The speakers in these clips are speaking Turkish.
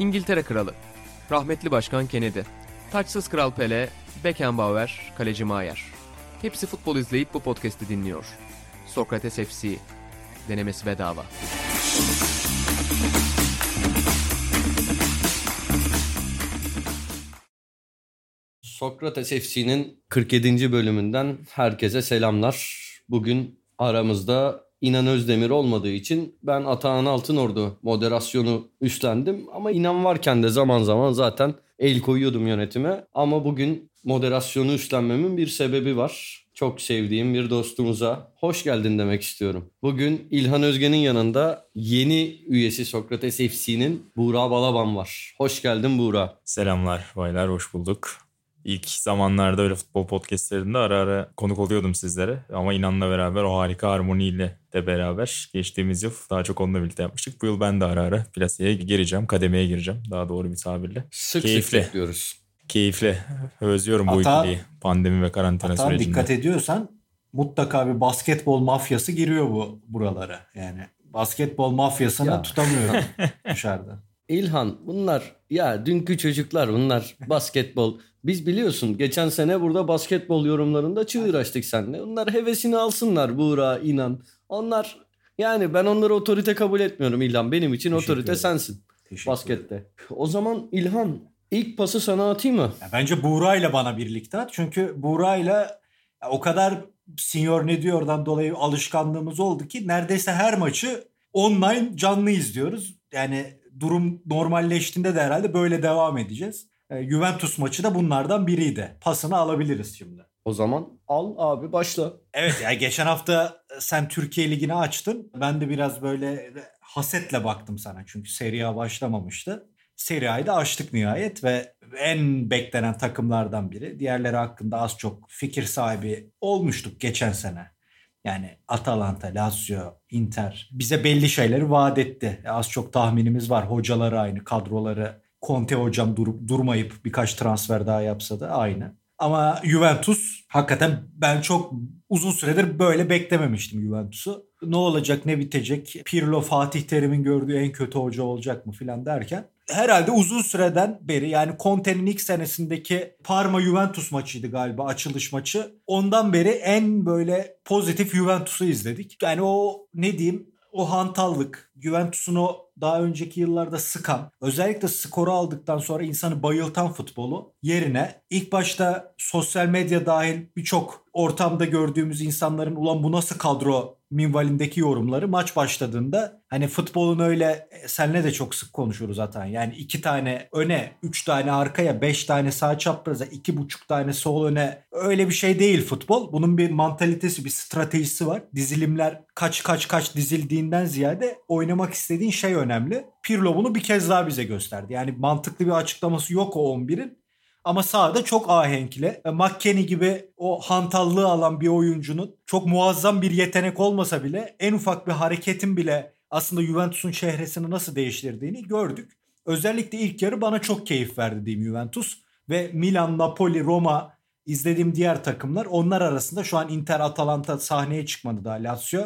İngiltere Kralı, rahmetli Başkan Kennedy, taçsız Kral Pele, Beckenbauer, Kaleci Maier. Hepsi futbol izleyip bu podcast'i dinliyor. Sokrates FC, denemesi bedava. Sokrates FC'nin 47. bölümünden herkese selamlar. Bugün aramızda İnan Özdemir olmadığı için ben Atahan Altınordu moderasyonu üstlendim. Ama İnan varken de zaman zaman zaten el koyuyordum yönetime. Ama bugün moderasyonu üstlenmemin bir sebebi var. Çok sevdiğim bir dostumuza hoş geldin demek istiyorum. Bugün İlhan Özgen'in yanında yeni üyesi Sokrates FC'nin Buğra Balaban var. Hoş geldin Buğra. Selamlar baylar, hoş bulduk. İlk zamanlarda öyle futbol podcastlerinde ara ara konuk oluyordum sizlere. Ama inanla beraber o harika harmoniyle de beraber geçtiğimiz yıl daha çok onunla birlikte yapmıştık. Bu yıl ben de ara ara plaseye gireceğim, kademeye gireceğim daha doğru bir tabirle. Sık Keyifli. sık bekliyoruz. Keyifli. Özlüyorum bu ikiliyi pandemi ve karantina Hatta sürecinde. dikkat ediyorsan mutlaka bir basketbol mafyası giriyor bu buralara. Yani basketbol mafyasını Ya. tutamıyorum dışarıda. İlhan bunlar ya dünkü çocuklar bunlar basketbol. Biz biliyorsun geçen sene burada basketbol yorumlarında çığır açtık seninle. Onlar hevesini alsınlar Buğra, inan. Onlar yani ben onları otorite kabul etmiyorum İlhan. Benim için Teşekkür otorite ederim. sensin Teşekkür ederim. baskette. O zaman İlhan ilk pası sana atayım mı? Ya bence Buğra'yla bana birlikte at. Çünkü Buğra'yla o kadar senior ne diyordan dolayı alışkanlığımız oldu ki neredeyse her maçı online canlı izliyoruz. Yani durum normalleştiğinde de herhalde böyle devam edeceğiz. E, Juventus maçı da bunlardan biriydi. Pasını alabiliriz şimdi. O zaman al abi başla. Evet ya geçen hafta sen Türkiye Ligi'ni açtın. Ben de biraz böyle hasetle baktım sana çünkü Serie A başlamamıştı. Serie A'yı da açtık nihayet ve en beklenen takımlardan biri. Diğerleri hakkında az çok fikir sahibi olmuştuk geçen sene. Yani Atalanta, Lazio, Inter bize belli şeyleri vaat etti. Az çok tahminimiz var. Hocaları aynı, kadroları Conte hocam dur- durmayıp birkaç transfer daha yapsa da aynı. Ama Juventus hakikaten ben çok uzun süredir böyle beklememiştim Juventus'u. Ne olacak ne bitecek Pirlo Fatih Terim'in gördüğü en kötü hoca olacak mı filan derken herhalde uzun süreden beri yani Conte'nin ilk senesindeki Parma Juventus maçıydı galiba açılış maçı. Ondan beri en böyle pozitif Juventus'u izledik. Yani o ne diyeyim o hantallık, Juventus'un o daha önceki yıllarda sıkan, özellikle skoru aldıktan sonra insanı bayıltan futbolu yerine ilk başta sosyal medya dahil birçok ortamda gördüğümüz insanların ulan bu nasıl kadro minvalindeki yorumları maç başladığında hani futbolun öyle e, senle de çok sık konuşuruz zaten. Yani iki tane öne, üç tane arkaya, beş tane sağ çapraza, iki buçuk tane sol öne öyle bir şey değil futbol. Bunun bir mantalitesi, bir stratejisi var. Dizilimler kaç kaç kaç dizildiğinden ziyade oynamak istediğin şey önemli. Pirlo bunu bir kez daha bize gösterdi. Yani mantıklı bir açıklaması yok o 11'in. Ama sahada çok ahenkli. E, McKennie gibi o hantallığı alan bir oyuncunun çok muazzam bir yetenek olmasa bile en ufak bir hareketin bile aslında Juventus'un çehresini nasıl değiştirdiğini gördük. Özellikle ilk yarı bana çok keyif verdi diyeyim Juventus. Ve Milan, Napoli, Roma izlediğim diğer takımlar onlar arasında şu an Inter, Atalanta sahneye çıkmadı daha Lazio.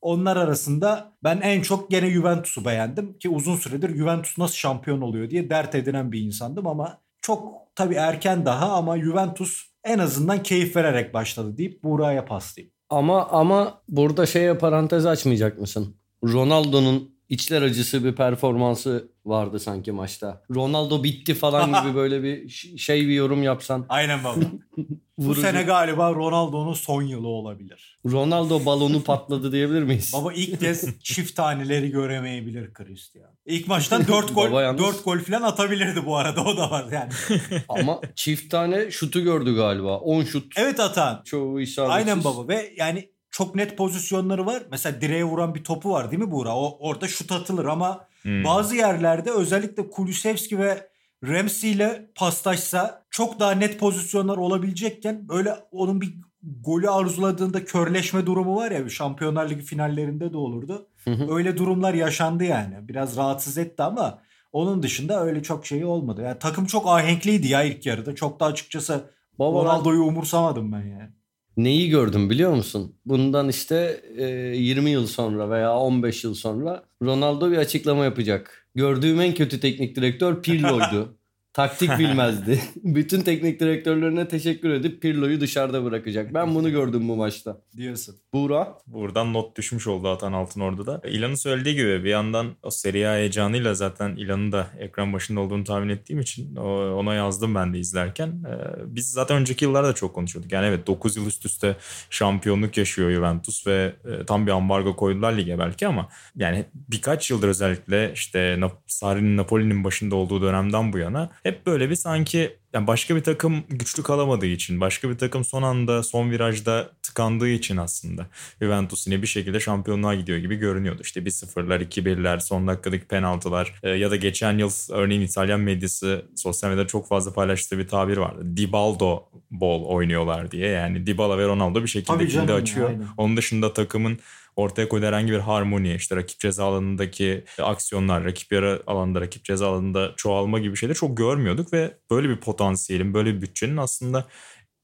Onlar arasında ben en çok gene Juventus'u beğendim ki uzun süredir Juventus nasıl şampiyon oluyor diye dert edinen bir insandım ama çok tabii erken daha ama Juventus en azından keyif vererek başladı deyip Buğra'ya paslayayım. Ama ama burada şeye parantez açmayacak mısın? Ronaldo'nun içler acısı bir performansı vardı sanki maçta. Ronaldo bitti falan gibi böyle bir şey bir yorum yapsan. Aynen baba. Bu Vurucu. sene galiba Ronaldo'nun son yılı olabilir. Ronaldo balonu patladı diyebilir miyiz? Baba ilk kez çift taneleri göremeyebilir Cristiano. İlk maçtan 4 gol Baba yalnız- 4 gol falan atabilirdi bu arada o da var yani. Ama çift tane şutu gördü galiba. 10 şut. Evet Atan. Çoğu isabetsiz. Aynen baba ve yani çok net pozisyonları var. Mesela direğe vuran bir topu var değil mi Buğra? O orada şut atılır ama Hmm. bazı yerlerde özellikle Kulusevski ve Ramsey ile paslaşsa çok daha net pozisyonlar olabilecekken böyle onun bir golü arzuladığında körleşme durumu var ya Şampiyonlar Ligi finallerinde de olurdu. Hı hı. öyle durumlar yaşandı yani. Biraz rahatsız etti ama onun dışında öyle çok şey olmadı. Yani takım çok ahenkliydi ya ilk yarıda. Çok da açıkçası Baba Ronaldo'yu umursamadım ben yani. neyi gördüm biliyor musun? Bundan işte e, 20 yıl sonra veya 15 yıl sonra Ronaldo bir açıklama yapacak. gördüğüm en kötü teknik direktör Pirlo'ydu. Taktik bilmezdi. Bütün teknik direktörlerine teşekkür edip Pirlo'yu dışarıda bırakacak. Ben bunu gördüm bu maçta. Diyorsun. Buğra? Buradan not düşmüş oldu Atan Altınordu'da. İlan'ın söylediği gibi bir yandan o Serie A heyecanıyla zaten İlan'ın da ekran başında olduğunu tahmin ettiğim için ona yazdım ben de izlerken. Ee, biz zaten önceki yıllarda çok konuşuyorduk. Yani evet 9 yıl üst üste şampiyonluk yaşıyor Juventus ve e, tam bir ambargo koydular lige belki ama yani birkaç yıldır özellikle işte Sarri'nin Napoli'nin başında olduğu dönemden bu yana hep böyle bir sanki yani başka bir takım güçlü kalamadığı için, başka bir takım son anda, son virajda tıkandığı için aslında Juventus yine bir şekilde şampiyonluğa gidiyor gibi görünüyordu. İşte 1-0'lar, 2-1'ler, son dakikadaki penaltılar e, ya da geçen yıl örneğin İtalyan medyası sosyal medyada çok fazla paylaştığı bir tabir vardı. Dibaldo ball oynuyorlar diye. Yani Dybala ve Ronaldo bir şekilde kilidi açıyor. Ya, Onun dışında takımın ortaya koyduğu herhangi bir harmoni, işte rakip ceza alanındaki aksiyonlar, rakip yarı alanda, rakip ceza alanında çoğalma gibi şeyler çok görmüyorduk ve böyle bir potansiyelin, böyle bir bütçenin aslında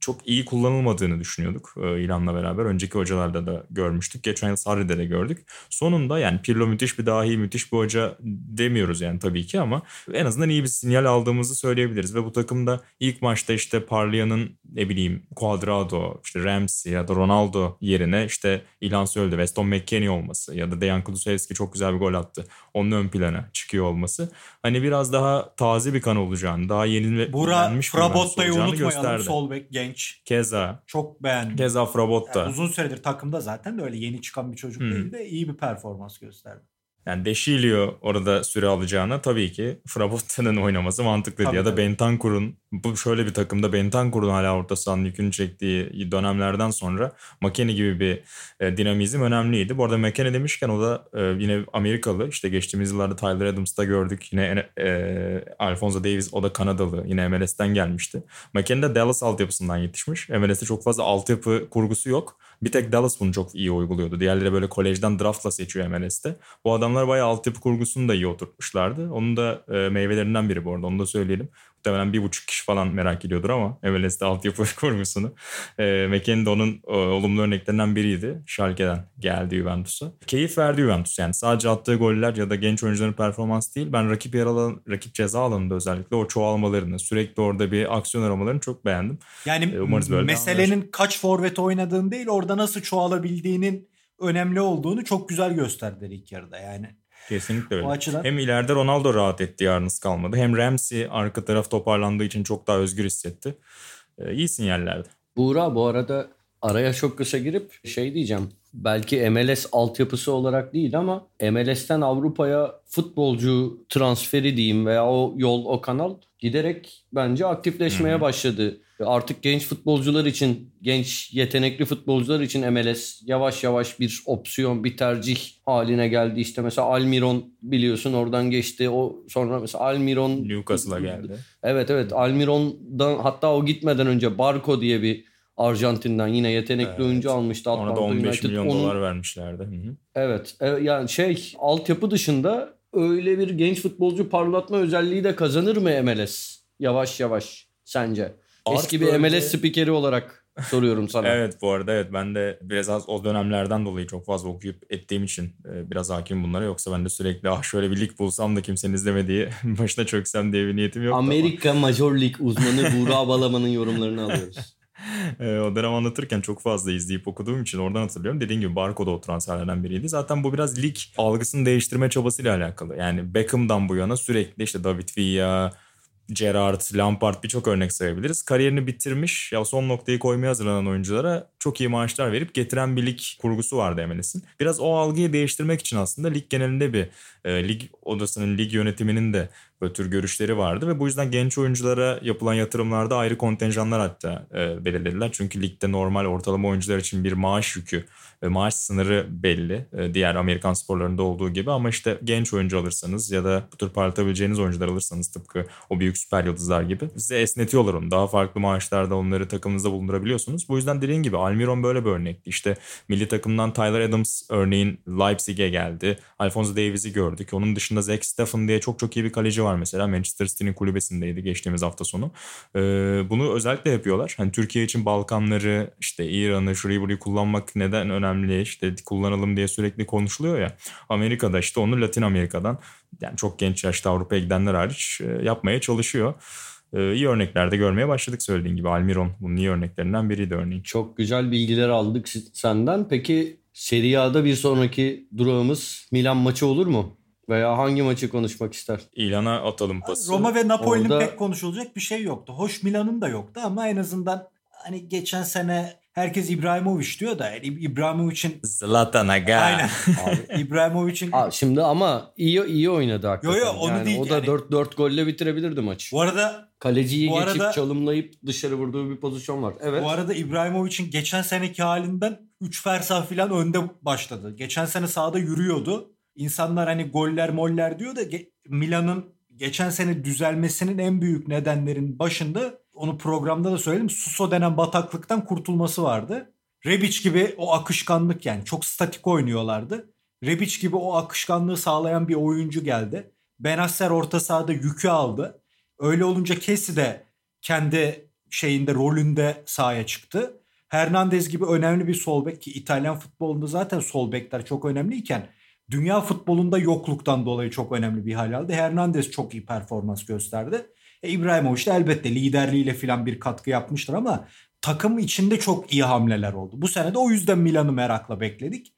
çok iyi kullanılmadığını düşünüyorduk e, ilanla beraber. Önceki hocalarda da görmüştük. Geçen yıl Sarri'de de gördük. Sonunda yani Pirlo müthiş bir dahi, müthiş bir hoca demiyoruz yani tabii ki ama en azından iyi bir sinyal aldığımızı söyleyebiliriz. Ve bu takımda ilk maçta işte Parlayan'ın ne bileyim Cuadrado, işte Ramsey ya da Ronaldo yerine işte İlan söyledi Weston McKennie olması ya da Dejan Kulusevski çok güzel bir gol attı. Onun ön plana çıkıyor olması. Hani biraz daha taze bir kan olacağını, daha yenilenmiş Bura, bir Frabotta'yı unutmayalım. Gösterdi. Sol bek genç. Keza. Çok beğendim. Keza Frabotta. Yani uzun süredir takımda zaten de öyle yeni çıkan bir çocuk hmm. değil de iyi bir performans gösterdi. Yani Deşilio orada süre alacağına tabii ki Frabotta'nın oynaması mantıklı tabii, ya da Bentancur'un bu şöyle bir takımda Bentancur'un hala orta sahanın yükünü çektiği dönemlerden sonra McKennie gibi bir e, dinamizm önemliydi. Bu arada McKennie demişken o da e, yine Amerikalı. İşte geçtiğimiz yıllarda Tyler Adams'ta gördük. Yine e, Alfonso Davis o da Kanadalı. Yine MLS'ten gelmişti. McKennie de Dallas altyapısından yetişmiş. MLS'te çok fazla altyapı kurgusu yok. Bir tek Dallas bunu çok iyi uyguluyordu. Diğerleri böyle kolejden draftla seçiyor MLS'te. Bu adamlar bayağı altyapı kurgusunu da iyi oturtmuşlardı. Onun da e, meyvelerinden biri bu arada onu da söyleyelim muhtemelen bir buçuk kişi falan merak ediyordur ama MLS'de altyapı kurgusunu. E, McKennie de onun e, olumlu örneklerinden biriydi. Schalke'den geldi Juventus'a. Keyif verdi Juventus yani sadece attığı goller ya da genç oyuncuların performans değil. Ben rakip yer alan, rakip ceza alanında özellikle o çoğalmalarını, sürekli orada bir aksiyon aramalarını çok beğendim. Yani e, umarız böyle meselenin kaç forvet oynadığın değil orada nasıl çoğalabildiğinin önemli olduğunu çok güzel gösterdiler ilk yarıda yani. Kesinlikle öyle. O açıdan... Hem ileride Ronaldo rahat etti yalnız kalmadı. Hem Ramsey arka taraf toparlandığı için çok daha özgür hissetti. Ee, iyi sinyallerdi. Buğra bu arada araya çok kısa girip şey diyeceğim. Belki MLS altyapısı olarak değil ama MLS'ten Avrupa'ya futbolcu transferi diyeyim veya o yol o kanal giderek bence aktifleşmeye Hı-hı. başladı. Artık genç futbolcular için, genç yetenekli futbolcular için MLS yavaş yavaş bir opsiyon, bir tercih haline geldi. İşte mesela Almiron biliyorsun oradan geçti. O sonra mesela Almiron Newcastle'a geldi. Evet evet Almiron'dan hatta o gitmeden önce Barco diye bir Arjantin'den yine yetenekli evet. oyuncu almıştı. Ona da 15 United. milyon Onun... dolar vermişlerdi. Hı-hı. Evet e, yani şey altyapı dışında öyle bir genç futbolcu parlatma özelliği de kazanır mı MLS? Yavaş yavaş sence? Art Eski bir MLS spikeri olarak soruyorum sana. evet bu arada evet ben de biraz az o dönemlerden dolayı çok fazla okuyup ettiğim için e, biraz hakim bunlara. Yoksa ben de sürekli ah şöyle bir lig bulsam da kimsenin izlemediği başına çöksem diye bir niyetim yok. Amerika ama. Major Lig uzmanı Buğra Balaman'ın yorumlarını alıyoruz. e, o dönem anlatırken çok fazla izleyip okuduğum için oradan hatırlıyorum. Dediğim gibi Barco da o transferlerden biriydi. Zaten bu biraz lig algısını değiştirme çabasıyla alakalı. Yani Beckham'dan bu yana sürekli işte David Villa, Gerrard, Lampard birçok örnek sayabiliriz. Kariyerini bitirmiş ya son noktayı koymaya hazırlanan oyunculara çok iyi maaşlar verip getiren bir lig kurgusu vardı MLS'in. Biraz o algıyı değiştirmek için aslında lig genelinde bir e, lig odasının, lig yönetiminin de böyle tür görüşleri vardı ve bu yüzden genç oyunculara yapılan yatırımlarda ayrı kontenjanlar hatta e, belirlediler. Çünkü ligde normal ortalama oyuncular için bir maaş yükü ve maaş sınırı belli. E, diğer Amerikan sporlarında olduğu gibi ama işte genç oyuncu alırsanız ya da bu tür parlatabileceğiniz oyuncular alırsanız tıpkı o büyük süper yıldızlar gibi size esnetiyorlar onu. Daha farklı maaşlarda onları takımınızda bulundurabiliyorsunuz. Bu yüzden dediğim gibi Almiron böyle bir örnekti. İşte milli takımdan Tyler Adams örneğin Leipzig'e geldi. Alfonso Davies'i gördük. Onun dışında Zach Steffen diye çok çok iyi bir kaleci var mesela. Manchester City'nin kulübesindeydi geçtiğimiz hafta sonu. Ee, bunu özellikle yapıyorlar. Hani Türkiye için Balkanları işte İran'ı şurayı burayı kullanmak neden önemli işte kullanalım diye sürekli konuşuluyor ya. Amerika'da işte onu Latin Amerika'dan yani çok genç yaşta Avrupa'ya gidenler hariç e, yapmaya çalışıyor. Ee, iyi örneklerde görmeye başladık söylediğin gibi. Almiron bunun iyi örneklerinden biriydi örneğin. Çok güzel bilgiler aldık senden. Peki Serie A'da bir sonraki durağımız Milan maçı olur mu? Veya hangi maçı konuşmak ister? İlana atalım pası. Roma ve Napoli'nin Orada- pek konuşulacak bir şey yoktu. Hoş Milan'ın da yoktu ama en azından hani geçen sene herkes İbrahimovic diyor da yani İbrahimovic'in Zlatan Aga. aynen İbrahimovic'in Aa, şimdi ama iyi iyi oynadı hakikaten. Yo, yo, onu yani değil o da yani. 4 4 golle bitirebilirdi maçı. bu arada Kaleciyi bu geçip arada- çalımlayıp dışarı vurduğu bir pozisyon var. Evet. Bu arada İbrahimovic'in geçen seneki halinden 3 fersah falan önde başladı. Geçen sene sahada yürüyordu. İnsanlar hani goller moller diyor da Milan'ın geçen sene düzelmesinin en büyük nedenlerin başında onu programda da söyledim. Suso denen bataklıktan kurtulması vardı. Rebic gibi o akışkanlık yani çok statik oynuyorlardı. Rebic gibi o akışkanlığı sağlayan bir oyuncu geldi. Benasser orta sahada yükü aldı. Öyle olunca Kessi de kendi şeyinde rolünde sahaya çıktı. Hernandez gibi önemli bir sol bek ki İtalyan futbolunda zaten sol bekler çok önemliyken dünya futbolunda yokluktan dolayı çok önemli bir hal aldı. Hernandez çok iyi performans gösterdi. E, İbrahimovic de elbette liderliğiyle falan bir katkı yapmıştır ama takım içinde çok iyi hamleler oldu. Bu sene de o yüzden Milan'ı merakla bekledik.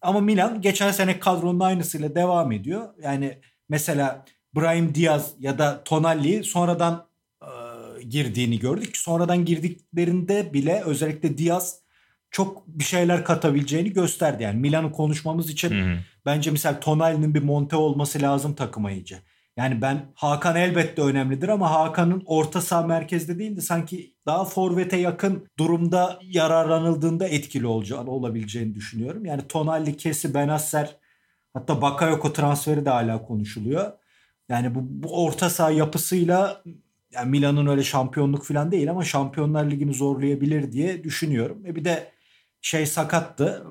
Ama Milan geçen sene kadronun aynısıyla devam ediyor. Yani mesela Brahim Diaz ya da Tonali sonradan e, girdiğini gördük. Sonradan girdiklerinde bile özellikle Diaz çok bir şeyler katabileceğini gösterdi. Yani Milan'ı konuşmamız için Hı hı. bence mesela Tonali'nin bir monte olması lazım takıma iyice. Yani ben Hakan elbette önemlidir ama Hakan'ın orta saha merkezde değil de sanki daha forvete yakın durumda yararlanıldığında etkili olacağı, olabileceğini düşünüyorum. Yani Tonali, Kesi, Benasser hatta Bakayoko transferi de hala konuşuluyor. Yani bu, bu orta saha yapısıyla yani Milan'ın öyle şampiyonluk falan değil ama Şampiyonlar Ligi'ni zorlayabilir diye düşünüyorum. E bir de şey sakattı.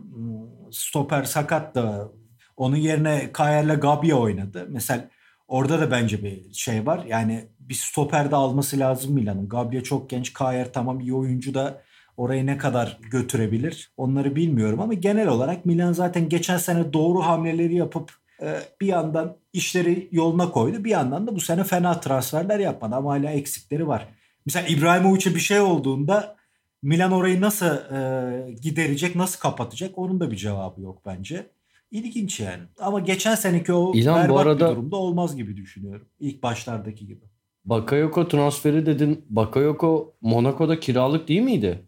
Stoper sakattı. Onun yerine Kayer'le Gabia oynadı. Mesela orada da bence bir şey var. Yani bir stoper de alması lazım Milan'ın. Gabia çok genç. Kayer tamam iyi oyuncu da orayı ne kadar götürebilir onları bilmiyorum ama genel olarak Milan zaten geçen sene doğru hamleleri yapıp e, bir yandan işleri yoluna koydu. Bir yandan da bu sene fena transferler yapmadı ama hala eksikleri var. Mesela İbrahimovic'e bir şey olduğunda Milan orayı nasıl e, giderecek, nasıl kapatacak onun da bir cevabı yok bence. İlginç yani. Ama geçen seneki o İlhan, bu berbat arada- bir durumda olmaz gibi düşünüyorum. İlk başlardaki gibi. Bakayoko transferi dedin. Bakayoko Monaco'da kiralık değil miydi?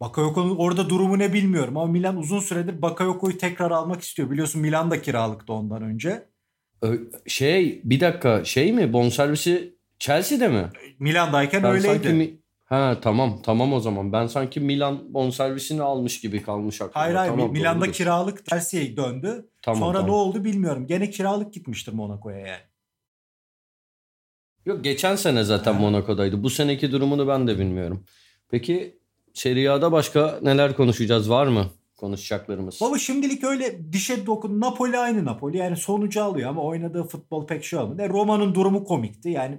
Bakayoko'nun orada durumu ne bilmiyorum ama Milan uzun süredir Bakayoko'yu tekrar almak istiyor. Biliyorsun Milan da kiralıktı ondan önce. Şey bir dakika şey mi bonservisi Chelsea'de mi? Milan'dayken Ben öyleydi. sanki Ha tamam tamam o zaman. Ben sanki Milan bonservisini almış gibi kalmış aklımda. Hayır hayır Tamam, Milan'da doğrudur. kiralık Chelsea'ye döndü. Tamam, Sonra tamam. ne oldu bilmiyorum. Gene kiralık gitmiştir Monaco'ya yani. Yok geçen sene zaten Ha. Monaco'daydı. Bu seneki durumunu ben de bilmiyorum. Peki Serie A'da başka neler konuşacağız? Var mı konuşacaklarımız? Baba şimdilik öyle dişe dokun. Napoli aynı Napoli. Yani sonucu alıyor ama oynadığı futbol pek şey olmadı. E, Roma'nın durumu komikti. Yani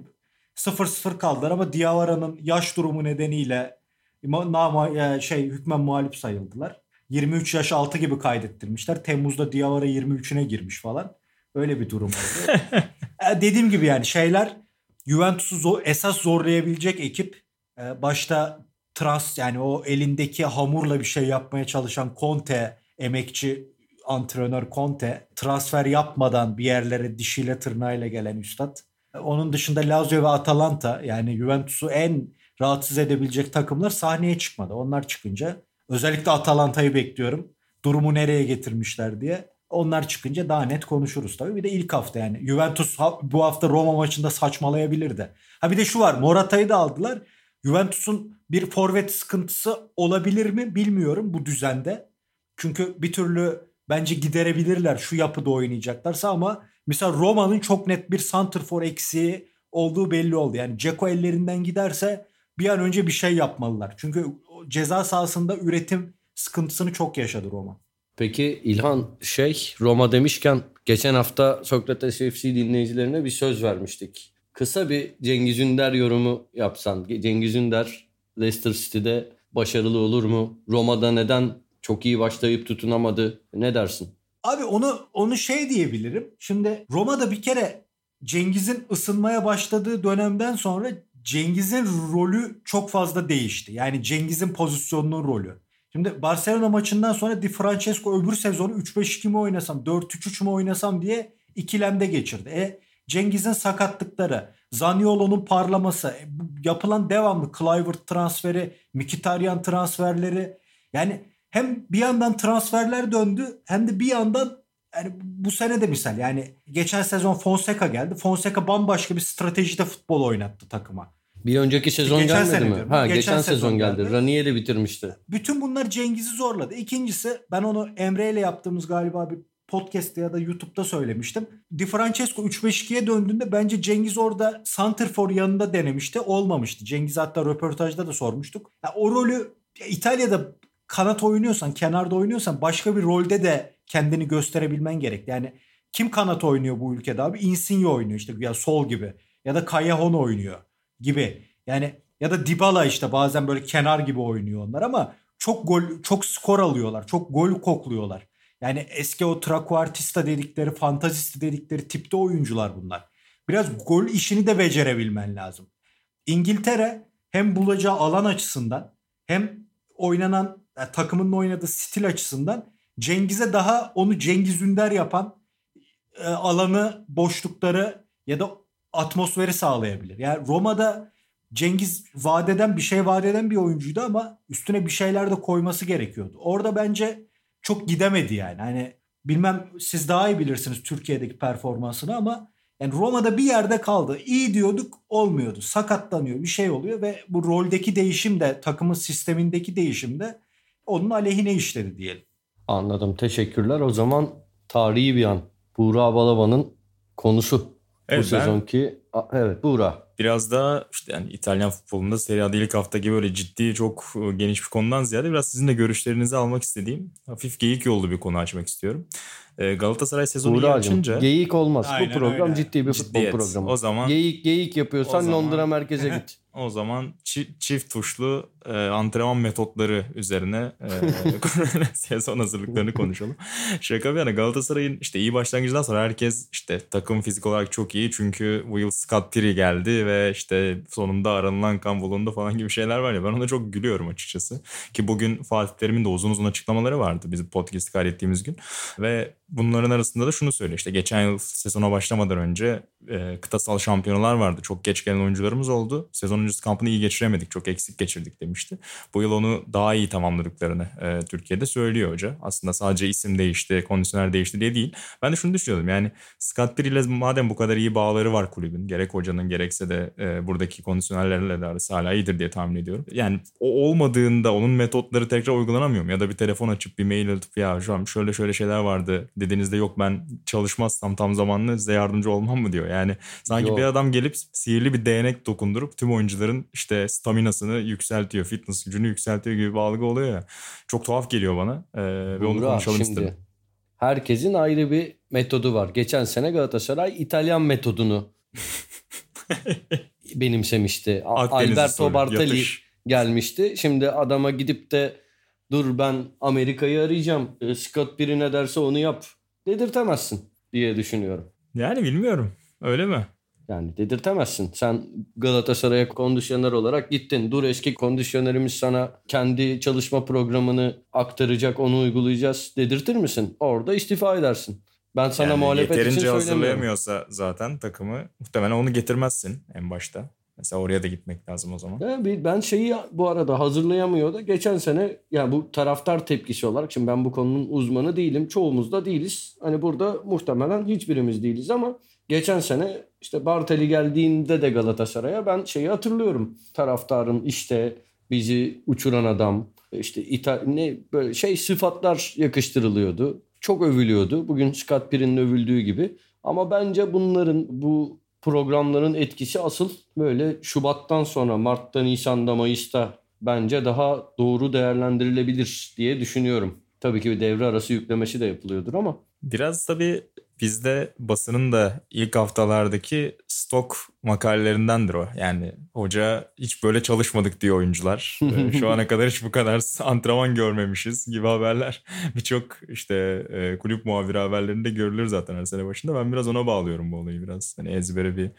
0-0 kaldılar ama Diavara'nın yaş durumu nedeniyle ma- nama, e, şey hükmen muhalif sayıldılar. 23 yaş altı gibi kaydettirmişler. Temmuz'da Diawara 23'üne girmiş falan. Öyle bir durum oldu. E, Dediğim gibi yani şeyler Juventus'u zor- esas zorlayabilecek ekip e, başta trans yani o elindeki hamurla bir şey yapmaya çalışan Conte emekçi antrenör Conte transfer yapmadan bir yerlere dişiyle tırnağıyla gelen üstad. Onun dışında Lazio ve Atalanta yani Juventus'u en rahatsız edebilecek takımlar sahneye çıkmadı. Onlar çıkınca özellikle Atalanta'yı bekliyorum. Durumu nereye getirmişler diye. Onlar çıkınca daha net konuşuruz tabii. Bir de ilk hafta yani. Juventus bu hafta Roma maçında saçmalayabilir de. Ha bir de şu var. Morata'yı da aldılar. Juventus'un bir forvet sıkıntısı olabilir mi bilmiyorum bu düzende. Çünkü bir türlü bence giderebilirler şu yapıda oynayacaklarsa ama mesela Roma'nın çok net bir santrfor eksiği olduğu belli oldu. Yani Ceko ellerinden giderse bir an önce bir şey yapmalılar. Çünkü ceza sahasında üretim sıkıntısını çok yaşadı Roma. Peki İlhan şey Roma demişken geçen hafta Sokrates FC dinleyicilerine bir söz vermiştik. kısa bir Cengiz Ünder yorumu yapsan. Cengiz Ünder Leicester City'de başarılı olur mu? Roma'da neden çok iyi başlayıp tutunamadı? Ne dersin? Abi onu onu şey diyebilirim. Şimdi Roma'da bir kere Cengiz'in ısınmaya başladığı dönemden sonra Cengiz'in rolü çok fazla değişti. Yani Cengiz'in pozisyonunun rolü. Şimdi Barcelona maçından sonra Di Francesco öbür sezonu 3-5-2 mi oynasam 4-3-3 mü oynasam diye ikilemde geçirdi. E Cengiz'in sakatlıkları, Zaniolo'nun parlaması, e, yapılan devamlı Clivert transferi, Mkhitaryan transferleri yani hem bir yandan transferler döndü hem de bir yandan yani bu sene de misal yani geçen sezon Fonseca geldi. Fonseca bambaşka bir stratejide futbol oynattı takıma. Bir önceki sezon geçen gelmedi mi? Ha geçen, geçen sezon, sezon geldi. geldi. Ranieri bitirmişti. Bütün bunlar Cengiz'i zorladı. İkincisi ben onu Emre ile yaptığımız galiba bir podcast'te ya da YouTube'da söylemiştim. Di Francesco 3-5-2'ye döndüğünde bence Cengiz orada Santrfor yanında denemişti. Olmamıştı. Cengiz hatta röportajda da sormuştuk. Yani o rolü İtalya'da kanat oynuyorsan, kenarda oynuyorsan başka bir rolde de kendini gösterebilmen gerek. Yani kim kanat oynuyor bu ülkede abi? Insigne oynuyor işte ya sol gibi ya da Callejon oynuyor gibi. Yani ya da Dybala işte bazen böyle kenar gibi oynuyor onlar ama çok gol çok skor alıyorlar. Çok gol kokluyorlar. Yani eski o trakuartista dedikleri, fantazisti dedikleri tipte oyuncular bunlar. Biraz gol işini de becerebilmen lazım. İngiltere hem bulacağı alan açısından hem oynanan yani takımının oynadığı stil açısından Cengiz'e daha onu Cengiz Ünder yapan e, alanı, boşlukları ya da atmosferi sağlayabilir. Yani Roma'da Cengiz vadeden bir şey vadeden bir oyuncuydu ama üstüne bir şeyler de koyması gerekiyordu. Orada bence çok gidemedi yani. Hani bilmem siz daha iyi bilirsiniz Türkiye'deki performansını ama yani Roma'da bir yerde kaldı. İyi diyorduk olmuyordu. Sakatlanıyor bir şey oluyor ve bu roldeki değişim de takımın sistemindeki değişim de onun aleyhine işledi diyelim. Anladım. Teşekkürler. O zaman tarihi bir an. Buğra Balaban'ın konusu. Evet, bu sezonki evet Buğra. Biraz da işte yani İtalyan futbolunda Serie A'da ilk hafta gibi böyle ciddi çok e, geniş bir konudan ziyade biraz sizin de görüşlerinizi almak istediğim hafif geyik yollu bir konu açmak istiyorum. E, Galatasaray sezonu iyi açınca... Geyik olmaz. Aynen, bu program öyle. ciddi bir futbol Ciddiyet. programı. O zaman... Geyik geyik yapıyorsan zaman... Londra merkeze git. O zaman çift tuşlu e, antrenman metotları üzerine e, sezon hazırlıklarını konuşalım. Şaka bir yana Galatasaray'ın işte iyi başlangıcından sonra herkes işte takım fizik olarak çok iyi çünkü yıl Scott Piri geldi ve işte sonunda aranılan kan bulundu falan gibi şeyler var ya ben ona çok gülüyorum açıkçası. Ki bugün Fatih Terim'in de uzun uzun açıklamaları vardı bizim podcast kaydettiğimiz gün ve bunların arasında da şunu söylüyor işte geçen yıl sezona başlamadan önce e, kıtasal şampiyonalar vardı. Çok geç gelen oyuncularımız oldu. Sezon öncesi kampını iyi geçiremedik. Çok eksik geçirdik demişti. Bu yıl onu daha iyi tamamladıklarını e, Türkiye'de söylüyor hoca. Aslında sadece isim değişti, kondisyoner değişti diye değil. Ben de şunu düşünüyordum. Yani Scott ile madem bu kadar iyi bağları var kulübün. Gerek hocanın gerekse de e, buradaki kondisyonerlerle de arası hala iyidir diye tahmin ediyorum. Yani o olmadığında onun metotları tekrar uygulanamıyor mu? Ya da bir telefon açıp bir mail atıp ya şu an şöyle şöyle şeyler vardı dediğinizde yok ben çalışmazsam tam zamanlı size yardımcı olmam mı diyor. Yani sanki yok. bir adam gelip sihirli bir değnek dokundurup tüm oyuncuların işte staminasını yükseltiyor, fitness gücünü yükseltiyor gibi bir algı oluyor ya. Çok tuhaf geliyor bana ee, ve onu konuşalım şimdi, istedim. Herkesin ayrı bir metodu var. Geçen sene Galatasaray İtalyan metodunu benimsemişti. Akdeniz Alberto Bartali yatış. gelmişti. Şimdi adama gidip de dur ben Amerika'yı arayacağım. E, Scott biri ne derse onu yap dedirtemezsin diye düşünüyorum. Yani bilmiyorum. Öyle mi? Yani dedirtemezsin. Sen Galatasaray'a kondisyoner olarak gittin. Dur eski kondisyonerimiz sana kendi çalışma programını aktaracak, onu uygulayacağız dedirtir misin? Orada istifa edersin. Ben sana yani muhalefet için söylemiyorum. Yeterince hazırlayamıyorsa zaten takımı muhtemelen onu getirmezsin en başta. Mesela oraya da gitmek lazım o zaman. Ben şeyi bu arada hazırlayamıyor da geçen sene yani bu taraftar tepkisi olarak şimdi ben bu konunun uzmanı değilim. Çoğumuz da değiliz. Hani burada muhtemelen hiçbirimiz değiliz ama geçen sene işte Barteli geldiğinde de Galatasaray'a ben şeyi hatırlıyorum. Taraftarın işte bizi uçuran adam işte İta ne böyle şey sıfatlar yakıştırılıyordu. Çok övülüyordu. Bugün Scott Pirin'in övüldüğü gibi. Ama bence bunların bu programların etkisi asıl böyle Şubat'tan sonra Mart'ta, Nisan'da, Mayıs'ta bence daha doğru değerlendirilebilir diye düşünüyorum. Tabii ki bir devre arası yüklemesi de yapılıyordur ama. Biraz tabii bizde basının da ilk haftalardaki stok makalelerindendir o. Yani hoca hiç böyle çalışmadık diyor oyuncular. Ee, Şu ana kadar hiç bu kadar antrenman görmemişiz gibi haberler. Birçok işte e, kulüp muhabiri haberlerinde görülür zaten her sene başında. Ben biraz ona bağlıyorum bu olayı biraz. Hani ezbere bir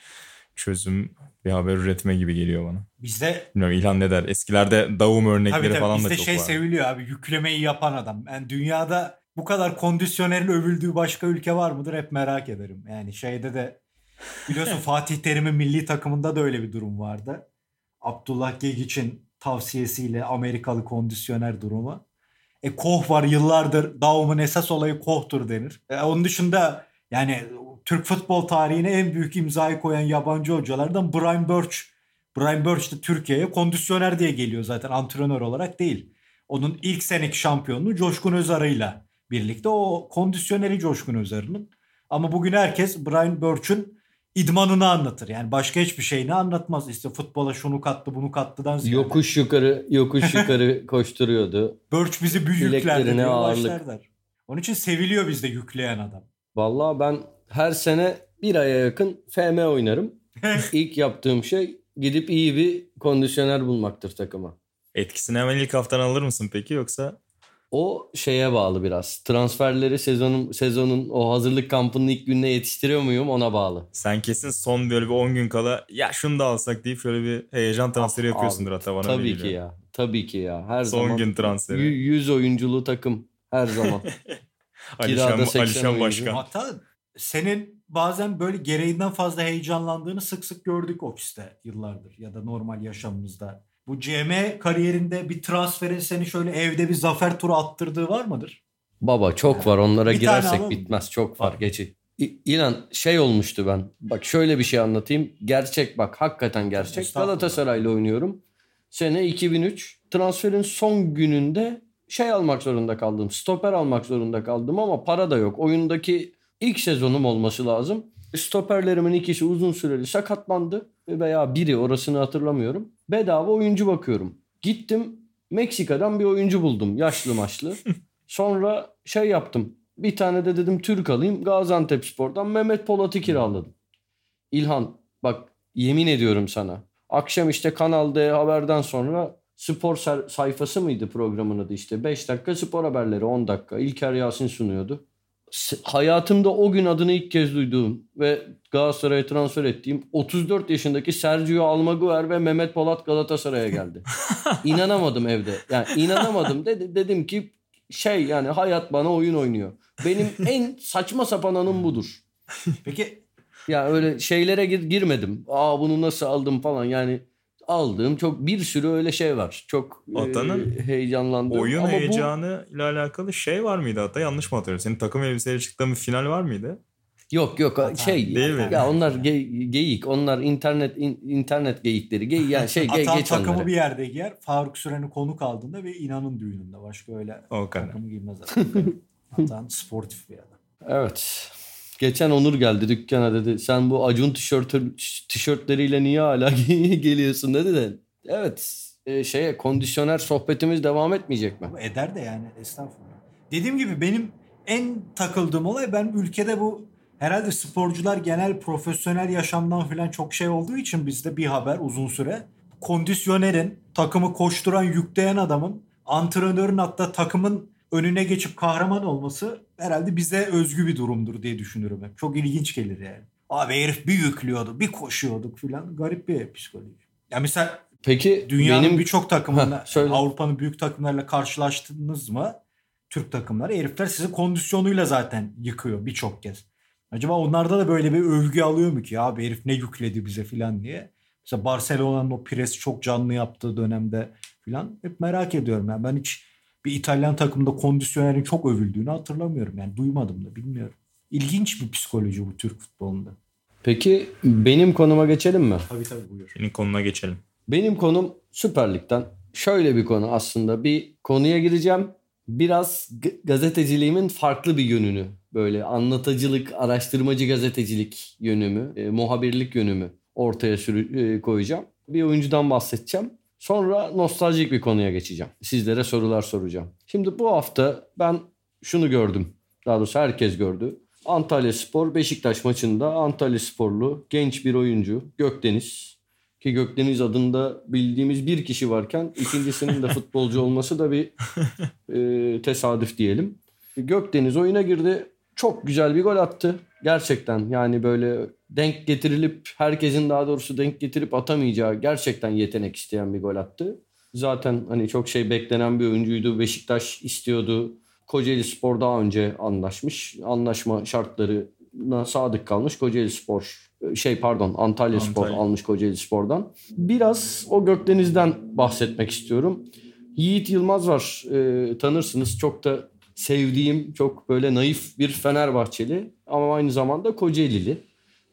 çözüm, bir haber üretme gibi geliyor bana. Bizde Bilmiyorum İlhan ne der? Eskilerde davum örnekleri tabii tabii falan da çok şey var. seviliyor abi yüklemeyi yapan adam. Yani dünyada bu kadar kondisyonerin övüldüğü başka ülke var mıdır hep merak ederim. Yani şeyde de biliyorsun Fatih Terim'in milli takımında da öyle bir durum vardı. Abdullah Gegic'in tavsiyesiyle Amerikalı kondisyoner durumu. E Koh var yıllardır Daum'un esas olayı Koh'tur denir. E, onun dışında yani Türk futbol tarihine en büyük imzayı koyan yabancı hocalardan Brian Birch. Brian Birch de Türkiye'ye kondisyoner diye geliyor zaten antrenör olarak değil. Onun ilk seneki şampiyonluğu Coşkun Özarı'yla birlikte o kondisyoneri Coşkun Özarı'nın. Ama bugün herkes Brian Birch'ün idmanını anlatır. Yani başka hiçbir şeyini anlatmaz. İşte futbola şunu kattı bunu kattıdan ziyade. Yokuş yukarı yokuş yukarı koşturuyordu. Birch bizi büyüklerdi başlar der. Onun için seviliyor bizde yükleyen adam. Vallahi ben her sene bir aya yakın FM oynarım. İlk yaptığım şey gidip iyi bir kondisyoner bulmaktır takıma. Etkisini hemen ilk haftan alır mısın peki yoksa O şeye bağlı biraz. Transferleri sezonun sezonun o hazırlık kampının ilk gününe yetiştiriyor muyum ona bağlı. sen kesin son böyle bir 10 gün kala ya şunu da alsak deyip şöyle bir heyecan transferi Abi, yapıyorsundur hatta bana Tabii ki ya. Tabii ki ya. Her Son zaman gün transferi. y- 100 oyunculu takım her zaman. Alişan, Kirada 80 Alişan oyuncu. Başkan. Hatta senin bazen böyle gereğinden fazla heyecanlandığını sık sık gördük ofiste yıllardır ya da normal yaşamımızda. Bu CM kariyerinde bir transferin seni şöyle evde bir zafer turu attırdığı var mıdır? Baba çok var onlara Bir girersek bitmez çok var geçi. İ- İlan şey olmuştu ben. Bak şöyle bir şey anlatayım. Gerçek bak hakikaten gerçek. Galatasaray'la oynuyorum. Sene 2003. Transferin son gününde şey almak zorunda kaldım. Stoper almak zorunda kaldım ama para da yok. Oyundaki ilk sezonum olması lazım. Stoperlerimin ikisi uzun süreli sakatlandı. Veya biri orasını hatırlamıyorum. Bedava oyuncu bakıyorum. Gittim Meksika'dan bir oyuncu buldum. Yaşlı maçlı. Sonra şey yaptım. Bir tane de dedim Türk alayım. Gaziantep Spor'dan Mehmet Polat'ı kiraladım. İlhan bak yemin ediyorum sana. Akşam işte Kanal D haberden sonra spor sayfası mıydı programın adı işte. 5 dakika spor haberleri 10 dakika. İlker Yasin sunuyordu. Hayatımda o gün adını ilk kez duyduğum ve Galatasaray'a transfer ettiğim 34 yaşındaki Sergio Almaguer ve Mehmet Polat Galatasaray'a geldi. İnanamadım evde. Yani inanamadım. Dedi, dedim ki şey yani hayat bana oyun oynuyor. Benim en saçma sapan anım budur. Peki Ya öyle şeylere gir- girmedim. Aa bunu nasıl aldım falan yani aldığım çok bir sürü öyle şey var. Çok e, Atanın heyecanlandım. Oyun Ama bu- heyecanı ile alakalı şey var mıydı hatta yanlış mı hatırlıyorum? Senin takım elbiseyle çıktığın bir final var mıydı? Yok yok Atan, şey değil mi? ya onlar ge- geyik onlar internet in- internet geyikleri gey yani şey ge- Atan geç takımı onları. bir yerde giyer. Faruk Süren'i konuk aldığında ve inanın düğününde. Başka öyle O kadar. takımı giymez adam. Atan sportif bir adam. Evet. Geçen Onur geldi dükkana dedi. Sen bu Acun tişörtü, tişörtleriyle niye hala geliyorsun dedi de. Evet. e, şeye kondisyoner sohbetimiz devam etmeyecek mi? Eder de yani estağfurullah. Dediğim gibi benim en takıldığım olay ben ülkede bu herhalde sporcular genel profesyonel yaşamdan falan çok şey olduğu için bizde bir haber uzun süre. Kondisyonerin, takımı koşturan, yükleyen adamın, antrenörün hatta takımın önüne geçip kahraman olması herhalde bize özgü bir durumdur diye düşünürüm hep. Çok ilginç gelir yani. Abi herif bir yüklüyordu, bir koşuyorduk falan. Garip bir psikoloji. Ya mesela Peki Dünyanın benim birçok takımında. Avrupa'nın büyük takımlarıyla karşılaştınız mı? Türk takımları herifler sizi kondisyonuyla zaten yıkıyor birçok kez. Acaba onlarda da böyle bir övgü alıyor mu ki abi herif ne yükledi bize filan diye. Mesela Barcelona'nın o presi çok canlı yaptığı dönemde filan hep merak ediyorum. Yani ben hiç bir İtalyan takımda kondisyonerin çok övüldüğünü hatırlamıyorum. Yani duymadım da bilmiyorum. İlginç bir psikoloji bu Türk futbolunda. Peki benim konuma geçelim mi? Tabii tabii buyur. Senin konuna geçelim. Benim konum Süper Lig'den. Şöyle bir konu aslında. Bir konuya gireceğim. Biraz g- gazeteciliğimin farklı bir yönünü. Böyle anlatıcılık, araştırmacı gazetecilik yönümü, e, muhabirlik yönümü ortaya sürü- e, koyacağım. Bir oyuncudan bahsedeceğim. Sonra nostaljik bir konuya geçeceğim. Sizlere sorular soracağım. Şimdi bu hafta ben şunu gördüm. Daha doğrusu herkes gördü. Antalya Spor Beşiktaş maçında Antalya Sporlu genç bir oyuncu Gökdeniz ki Gökdeniz adında bildiğimiz bir kişi varken ikincisinin de futbolcu olması da bir e, tesadüf diyelim. Gökdeniz oyuna girdi. Çok güzel bir gol attı. Gerçekten yani böyle denk getirilip herkesin daha doğrusu denk getirip atamayacağı gerçekten yetenek isteyen bir gol attı. Zaten hani çok şey beklenen bir oyuncuydu. Beşiktaş istiyordu. Kocaeli Spor daha önce anlaşmış. Anlaşma şartlarına sadık kalmış. Kocaeli Spor şey pardon Antalya, Antalya. Spor almış Kocaeli Spor'dan. Biraz o Gökdeniz'den bahsetmek istiyorum. Yiğit Yılmaz var e, tanırsınız çok da sevdiğim çok böyle naif bir Fenerbahçeli ama aynı zamanda Kocaelili.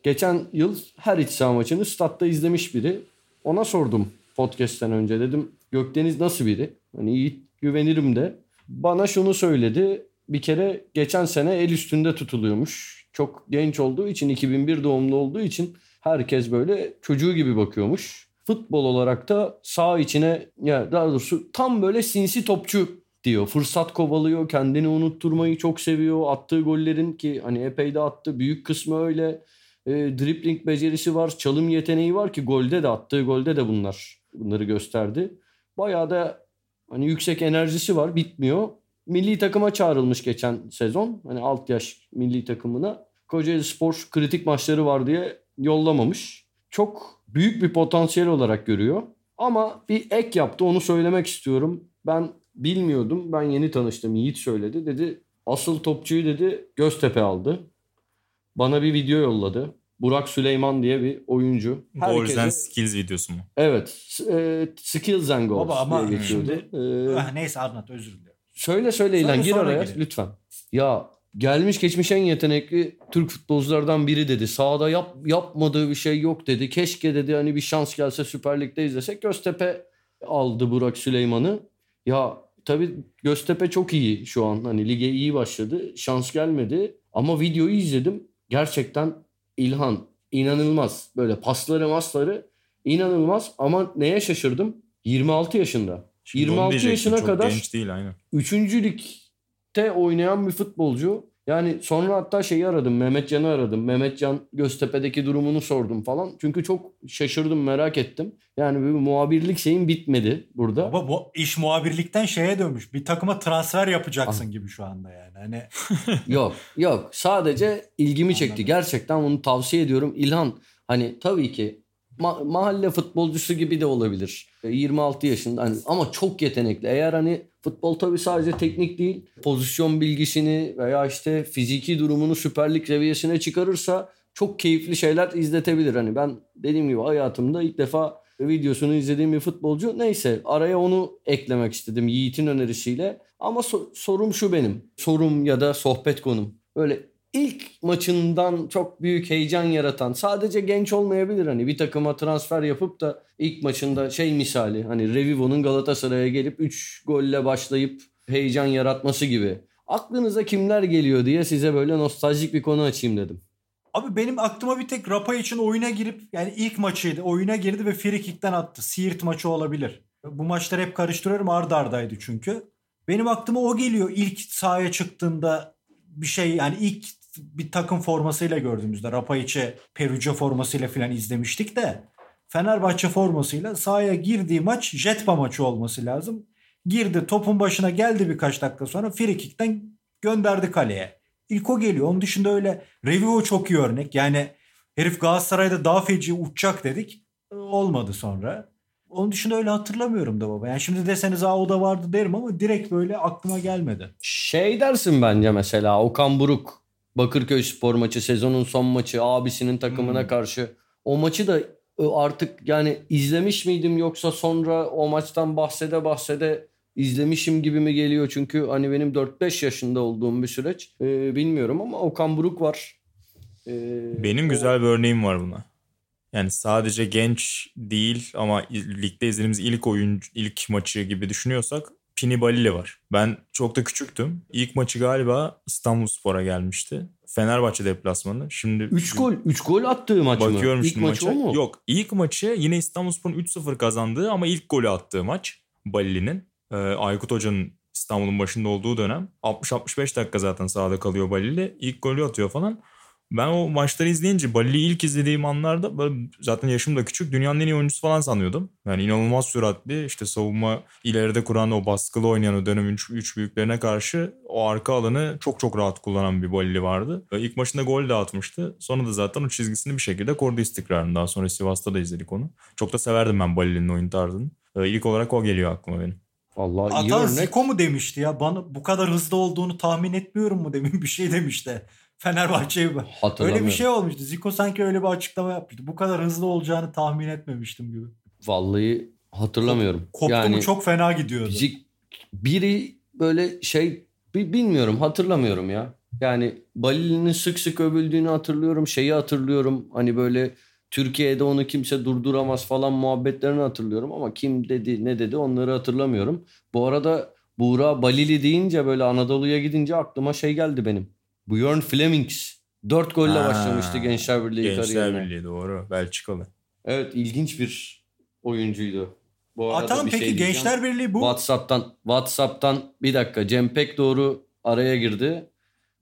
Geçen yıl her iç saha maçını statta izlemiş biri. Ona sordum podcast'ten önce dedim Gökdeniz nasıl biri? Hani Yiğit güvenirim de. Bana şunu söyledi. Bir kere geçen sene el üstünde tutuluyormuş. Çok genç olduğu için 2001 doğumlu olduğu için herkes böyle çocuğu gibi bakıyormuş. Futbol olarak da sağ içine ya daha doğrusu tam böyle sinsi topçu diyor. Fırsat kovalıyor, kendini unutturmayı çok seviyor. Attığı gollerin ki hani epey de attı. Büyük kısmı öyle. E, dribbling becerisi var, çalım yeteneği var ki golde de attığı golde de bunlar bunları gösterdi. Bayağı da hani yüksek enerjisi var, bitmiyor. Milli takıma çağrılmış geçen sezon. Hani alt yaş milli takımına. Kocaeli Spor kritik maçları var diye yollamamış. Çok büyük bir potansiyel olarak görüyor. Ama bir ek yaptı onu söylemek istiyorum. Ben bilmiyordum. Ben yeni tanıştım. Yiğit söyledi. Dedi asıl topçuyu dedi Göztepe aldı. Bana bir video yolladı. Burak Süleyman diye bir oyuncu. Herkese... Goals and Skills videosu mu? Evet. E, skills and Goals Baba ama diye geçiyordu. Ee, ah, neyse anlat özür dilerim. Söyle söyle İlhan gir araya girelim. lütfen. Ya gelmiş geçmiş en yetenekli Türk futbolculardan biri dedi. Sahada yap, yapmadığı bir şey yok dedi. Keşke dedi hani bir şans gelse Süper Lig'de izlesek. Göztepe aldı Burak Süleyman'ı. Ya tabii Göztepe çok iyi şu an. Hani lige iyi başladı. Şans gelmedi. Ama videoyu izledim. Gerçekten İlhan inanılmaz. Böyle pasları masları inanılmaz. Ama neye şaşırdım? 26 yaşında. Şimdi 26 yaşına kadar genç değil aynen. 3. ligde oynayan bir futbolcu. Yani sonra hatta şeyi aradım. Mehmetcan'ı aradım. Mehmetcan Göztepe'deki durumunu sordum falan. Çünkü çok şaşırdım, merak ettim. Yani bir muhabirlik şeyin bitmedi burada. Ama bu iş muhabirlikten şeye dönmüş. Bir takıma transfer yapacaksın ah. gibi şu anda yani. Hani Yok, yok. Sadece ilgimi çekti. Gerçekten bunu tavsiye ediyorum. İlhan hani tabii ki ma- mahalle futbolcusu gibi de olabilir. 26 e, yaşında hani ama çok yetenekli. Eğer hani futbol tabii sadece teknik değil, pozisyon bilgisini veya işte fiziki durumunu Süper Lig seviyesine çıkarırsa çok keyifli şeyler izletebilir. Hani ben dediğim gibi hayatımda ilk defa videosunu izlediğim bir futbolcu. Neyse araya onu eklemek istedim Yiğit'in önerisiyle. Ama so- sorum şu benim. Sorum ya da sohbet konum. Böyle ilk maçından çok büyük heyecan yaratan sadece genç olmayabilir hani bir takıma transfer yapıp da ilk maçında şey misali hani Revivo'nun Galatasaray'a gelip 3 golle başlayıp heyecan yaratması gibi. Aklınıza kimler geliyor diye size böyle nostaljik bir konu açayım dedim. Abi benim aklıma bir tek Rapa için oyuna girip yani ilk maçıydı. Oyuna girdi ve free kick'ten attı. Siirt maçı olabilir. Bu maçları hep karıştırıyorum arda ardaydı çünkü. Benim aklıma o geliyor ilk sahaya çıktığında bir şey yani ilk bir takım formasıyla gördüğümüzde Rapaiç'e Perugia formasıyla falan izlemiştik de Fenerbahçe formasıyla sahaya girdiği maç Jetpa maçı olması lazım. Girdi topun başına geldi birkaç dakika sonra free gönderdi kaleye. İlk o geliyor. Onun dışında öyle Revivo çok iyi örnek. Yani herif Galatasaray'da daha feci uçacak dedik. Olmadı sonra. Onun dışında öyle hatırlamıyorum da baba. Yani şimdi deseniz aa o da vardı derim ama direkt böyle aklıma gelmedi. Şey dersin bence mesela Okan Buruk Bakırköy spor maçı sezonun son maçı abisinin takımına hmm. karşı. O maçı da e, artık yani izlemiş miydim yoksa sonra o maçtan bahsede bahsede izlemişim gibi mi geliyor? Çünkü hani benim 4-5 yaşında olduğum bir süreç. Ee, bilmiyorum ama Okan Buruk var. Ee, benim o... güzel bir örneğim var buna. Yani sadece genç değil ama ligde izlediğimiz ilk oyun ilk maçı gibi düşünüyorsak Pini Balili var. Ben çok da küçüktüm. İlk maçı galiba İstanbul Spor'a gelmişti. Fenerbahçe deplasmanı. Şimdi 3 gol 3 gol attığı maç mı? Bakıyorum ilk maçı maça. o mu? Yok. İlk maçı yine İstanbul Spor'un 3-0 kazandığı ama ilk golü attığı maç Balili'nin. Ee, Aykut Hoca'nın İstanbul'un başında olduğu dönem. 60-65 dakika zaten sahada kalıyor Balili. İlk golü atıyor falan. Ben o maçları izleyince Balili'yi ilk izlediğim anlarda böyle zaten yaşım da küçük dünyanın en iyi oyuncusu falan sanıyordum. Yani inanılmaz süratli işte savunma ileride kuran o baskılı oynayan o dönemin üç, üç büyüklerine karşı o arka alanı çok çok rahat kullanan bir Balili vardı. İlk maçında gol de atmıştı. Sonra da zaten o çizgisini bir şekilde korudu istikrarını. Daha sonra Sivas'ta da izledik onu. Çok da severdim ben Balili'nin oyun tarzını. İlk olarak o geliyor aklıma benim. Vallahi iyi Atan örnek. Zico mu demişti ya? Bana bu kadar hızlı olduğunu tahmin etmiyorum mu demin bir şey demişti. Fenerbahçe'yi öyle Hatırlamıyorum. bir şey olmuştu. Zico sanki öyle bir açıklama yapmıştı. Bu kadar hızlı olacağını tahmin etmemiştim gibi. Vallahi hatırlamıyorum. Koptu yani mu çok fena gidiyordu. Biri böyle şey bi- bilmiyorum hatırlamıyorum ya. Yani Balili'nin sık sık övüldüğünü hatırlıyorum. Şeyi hatırlıyorum. Hani böyle Türkiye'de onu kimse durduramaz falan muhabbetlerini hatırlıyorum ama kim dedi ne dedi onları hatırlamıyorum. Bu arada Buğra Balili deyince böyle Anadolu'ya gidince aklıma şey geldi benim. Björn Flemings. Dört golle Ha, başlamıştı Gençler Birliği Gençler kariyerine. Birliği doğru. Belçikalı. Evet ilginç bir oyuncuydu. Bu arada Atan bir peki şey. Gençler Birliği bu WhatsApp'tan WhatsApp'tan bir dakika Cem Pek doğru araya girdi.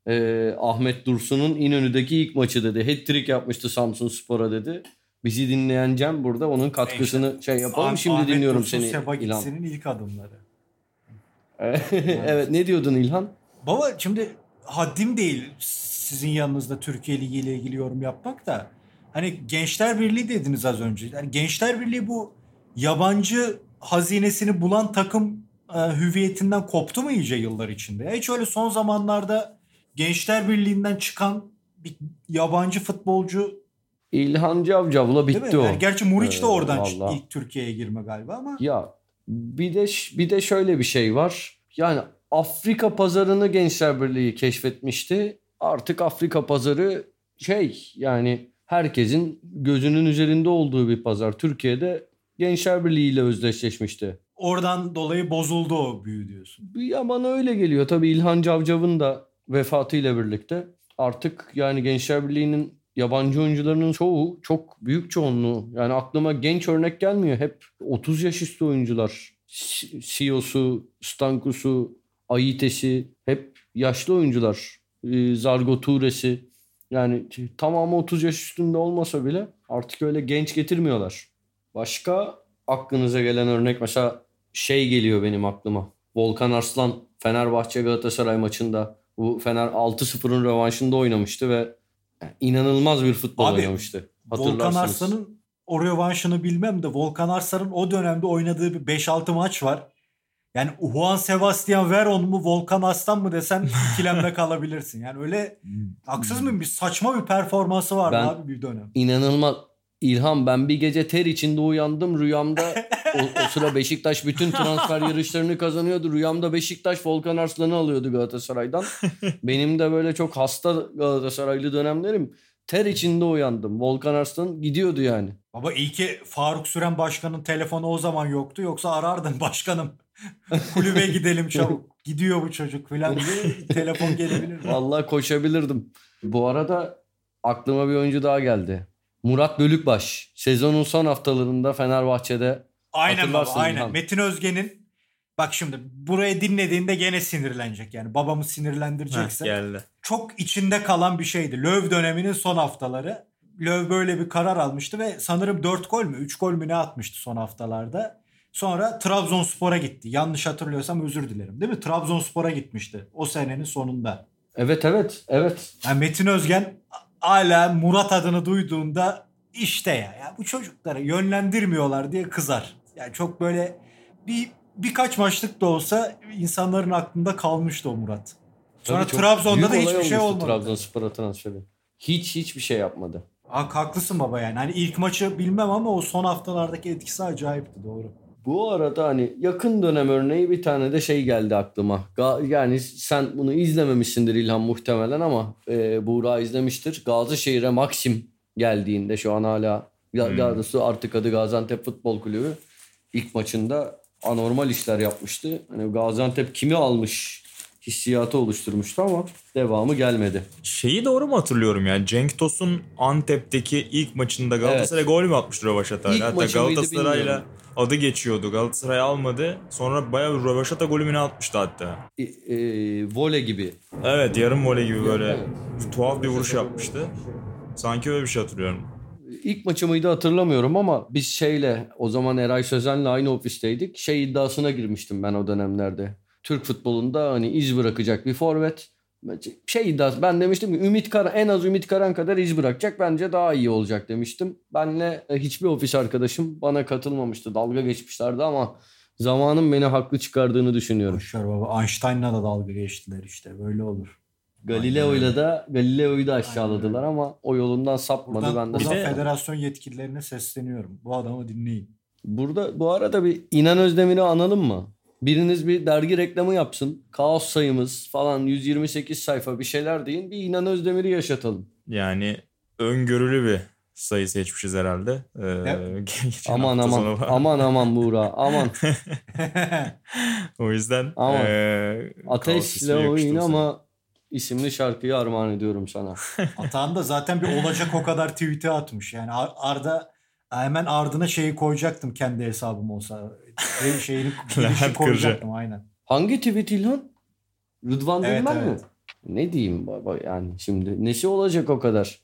Ee, Ahmet Dursun'un İnönü'deki ilk maçı dedi. Hat-trick yapmıştı Samsun Spor'a dedi. Bizi dinleyen Cem burada onun katkısını şey yapalım. Ah- Şimdi Ahmet dinliyorum Dursun, seni Seba İlhan. Gitsin'in ilk adımları. evet ne diyordun İlhan? Baba şimdi haddim değil sizin yanınızda Türkiye Ligi ile ilgili yorum yapmak da. Hani Gençler Birliği dediniz az önce. Yani Gençler Birliği bu yabancı hazinesini bulan takım e, hüviyetinden koptu mu iyice yıllar içinde? Ya hiç öyle son zamanlarda Gençler Birliği'nden çıkan bir yabancı futbolcu İlhan Cavcav'la bitti o. Yani gerçi Muriç de Ee, oradan vallahi. ilk Türkiye'ye girme galiba ama. Ya bir de bir de şöyle bir şey var. Yani Afrika pazarını Gençler Birliği keşfetmişti. Artık Afrika pazarı şey yani herkesin gözünün üzerinde olduğu bir pazar. Türkiye'de Gençler Birliği ile özdeşleşmişti. Oradan dolayı bozuldu o büyü diyorsun. Ya bana öyle geliyor. Tabii İlhan Cavcav'ın da vefatıyla birlikte artık yani Gençler Birliği'nin yabancı oyuncularının çoğu çok büyük çoğunluğu. Yani aklıma genç örnek gelmiyor. Hep 30 yaş üstü oyuncular. Siyo'su, Stankus'u, Ayites'i hep yaşlı oyuncular. Ee, Zargo Ture'si. Yani tamamı 30 yaş üstünde olmasa bile artık öyle genç getirmiyorlar. Başka aklınıza gelen örnek mesela şey geliyor benim aklıma. Volkan Arslan Fenerbahçe Galatasaray maçında bu Fener 6-0'ın rövanşında oynamıştı ve inanılmaz bir futbol Abi, oynamıştı. Volkan. Arslan'ın o rövanşını bilmem de Volkan Arslan'ın o dönemde oynadığı bir 5-6 maç var. Yani Juan Sebastian Veron mu Volkan Arslan mı desen ikilemde kalabilirsin. Yani öyle haksız mıyım? Bir saçma bir performansı vardı Ben- abi bir dönem. İnanılmaz. İlham ben bir gece ter içinde uyandım rüyamda o, o sıra Beşiktaş bütün transfer yarışlarını kazanıyordu. Rüyamda Beşiktaş Volkan Arslan'ı alıyordu Galatasaray'dan. Benim de böyle çok hasta Galatasaraylı dönemlerim. Ter içinde uyandım. Volkan Arslan gidiyordu yani. Baba iyi ki Faruk Süren Başkan'ın telefonu o zaman yoktu. Yoksa arardın başkanım. Kulübe gidelim çabuk. Gidiyor bu çocuk falan diye telefon gelebilir. Vallahi koşabilirdim. Bu arada aklıma bir oyuncu daha geldi. Murat Bölükbaş. Sezonun son haftalarında Fenerbahçe'de Aynen baba aynen. İlhan. Metin Özge'nin bak şimdi burayı dinlediğinde gene sinirlenecek yani. Babamı sinirlendirecekse. Heh, geldi. çok içinde kalan bir şeydi. Löw döneminin son haftaları. Löw böyle bir karar almıştı ve sanırım 4 gol mü 3 gol mü ne atmıştı son haftalarda. Sonra Trabzonspor'a gitti. Yanlış hatırlıyorsam özür dilerim. Değil mi? Trabzonspor'a gitmişti o senenin sonunda. Evet evet evet. Yani Metin Özgen hala Murat adını duyduğunda işte ya, ya bu çocukları yönlendirmiyorlar diye kızar. Yani çok böyle bir birkaç maçlık da olsa insanların aklında kalmıştı o Murat. Sonra Tabii Trabzon'da da hiçbir şey olmadı. Trabzonspor'a transferi. Hiç hiçbir şey yapmadı. Hak, haklısın baba yani. Hani ilk maçı bilmem ama o son haftalardaki etkisi acayipti doğru. Bu arada hani yakın dönem örneği bir tane de şey geldi aklıma. Yani sen bunu izlememişsindir İlhan muhtemelen ama e, Buğra izlemiştir. Gazişehir'e Maxim geldiğinde şu an hala Hmm. doğrusu artık adı Gaziantep Futbol Kulübü ilk maçında anormal işler yapmıştı. Hani Gaziantep kimi almış hissiyatı oluşturmuştu ama devamı gelmedi. Şeyi doğru mu hatırlıyorum ya? Cenk Tosun Antep'teki ilk maçında Galatasaray gol mü atmıştı Rövaşat'a? Hatta Galatasaray'la bilmiyorum. Adı geçiyordu. Galatasaray almadı. Sonra bayağı bir rövaşata golü mü ne atmıştı hatta. E, e, voley gibi. Evet yarım voley gibi böyle Evet. tuhaf bir vuruş yapmıştı. Sanki öyle bir şey hatırlıyorum. İlk maçı mıydı hatırlamıyorum ama biz şeyle o zaman Eray Sözen'le aynı ofisteydik. Şey iddiasına girmiştim ben o dönemlerde. Türk futbolunda hani iz bırakacak bir forvet. Şey iddiası ben demiştim ki Ümit Karan en az Ümit Karan kadar iz bırakacak bence daha iyi olacak demiştim. Benle e, hiçbir ofis arkadaşım bana katılmamıştı. Dalga geçmişlerdi ama zamanın beni haklı çıkardığını düşünüyorum. Boşver baba. Einstein'la da dalga geçtiler işte. Böyle olur. Galileo'yla da Galileo'yu da aşağıladılar ama o yolundan sapmadı. Buradan, ben de buradan Bir de- federasyon yetkililerine sesleniyorum. Bu adamı dinleyin. Burada bu arada bir İnan Özdemir'i analım mı? Biriniz bir dergi reklamı yapsın. Kaos sayımız falan 128 sayfa bir şeyler deyin. Bir İnan Özdemir'i yaşatalım. Yani öngörülü bir sayı seçmişiz herhalde. Ee, aman aman aman aman Buğra aman. o yüzden Aman. Kaos Ateşle oyun sana. ama isimli şarkıyı armağan ediyorum sana. Atan da zaten bir olacak o kadar tweet'i atmış. Yani Ar- Arda hemen ardına şeyi koyacaktım kendi hesabım olsa. Şey- Şeyini girişi koyacaktım aynen. Hangi tweet İlhan? Rıdvan Evet, Dilmen mi? evet. Ne diyeyim baba yani şimdi nesi olacak o kadar?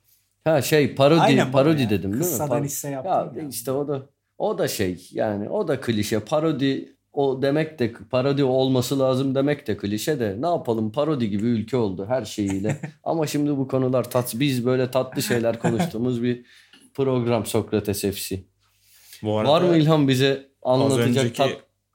Ha şey parodi Aynen parodi ya. dedim değil mi? Kıssadan Par- hisse Ya yaptım ya. işte o da o da şey yani o da klişe parodi o demek de parodi olması lazım demek de klişe de ne yapalım parodi gibi ülke oldu her şeyiyle. Ama şimdi bu konular tat biz böyle tatlı şeyler konuştuğumuz bir program Sokrates FC. Bu arada Var mı İlhan bize anlatacak önceki tat?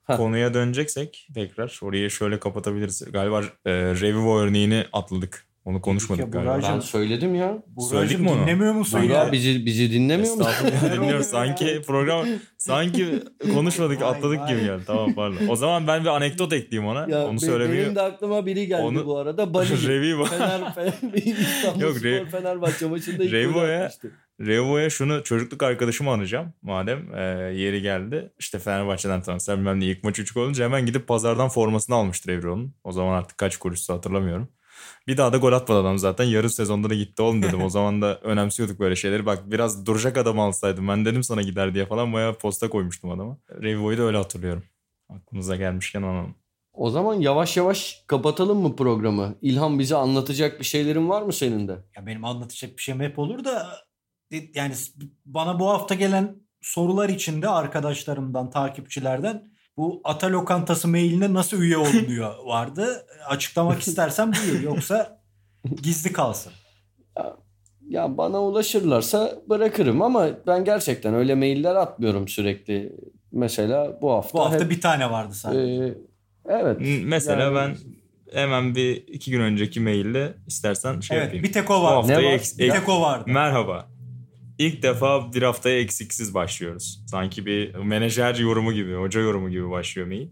Heh. konuya döneceksek tekrar orayı şöyle kapatabiliriz. Galiba e, Revivo örneğini atladık. Onu konuşmadık ya, galiba. Buracığım, Ben söyledim ya. Söyledik Buracığım mi onu? dinlemiyor musun Buğra ya? bizi bizi dinlemiyor musun? Estağfurullah dinliyoruz. Sanki program sanki konuşmadık atladık gibi geldi. Tamam pardon. O zaman ben bir anekdot ekleyeyim ona. Ya Onu söylemeyi benim de aklıma biri geldi Onu- bu arada. Bali. Revivo. Fener, Fener, İstanbul Yok, Spor Re- Fenerbahçe maçında ilk Revivo'ya-. Revo'ya şunu çocukluk arkadaşımı anacağım madem e, yeri geldi. İşte Fenerbahçe'den tanıştılar bilmem ne ilk maç 3 olunca hemen gidip pazardan formasını almıştır Evro'nun. O zaman artık kaç kuruştu hatırlamıyorum. Bir daha da gol atmadı adam zaten. Yarım sezonda da gitti oğlum dedim. O zaman da önemsiyorduk böyle şeyleri. Bak biraz duracak adam alsaydım. Ben dedim sana gider diye falan bayağı posta koymuştum adama. Revo'yu da öyle hatırlıyorum. Aklımıza gelmişken analım. O zaman yavaş yavaş kapatalım mı programı? İlhan bize anlatacak bir şeylerin var mı senin de? Ya benim anlatacak bir şeyim hep olur da yani bana bu hafta gelen sorular içinde arkadaşlarımdan, takipçilerden bu Ata Lokantası mailine nasıl üye olunuyor vardı. Açıklamak istersen buyur yoksa gizli kalsın. Ya bana ulaşırlarsa bırakırım ama ben gerçekten öyle mailler atmıyorum sürekli. Mesela bu hafta. Bu hafta hep, bir tane vardı sadece. e, evet. Mesela Yani- ben hemen bir iki gün önceki maille istersen şey evet yapayım. bir tek o Bu vardı. haftayı var? eks- Bir ek- tek o vardı. Merhaba. İlk defa bir haftaya eksiksiz başlıyoruz. Sanki bir menajer yorumu gibi, hoca yorumu gibi başlıyor mail.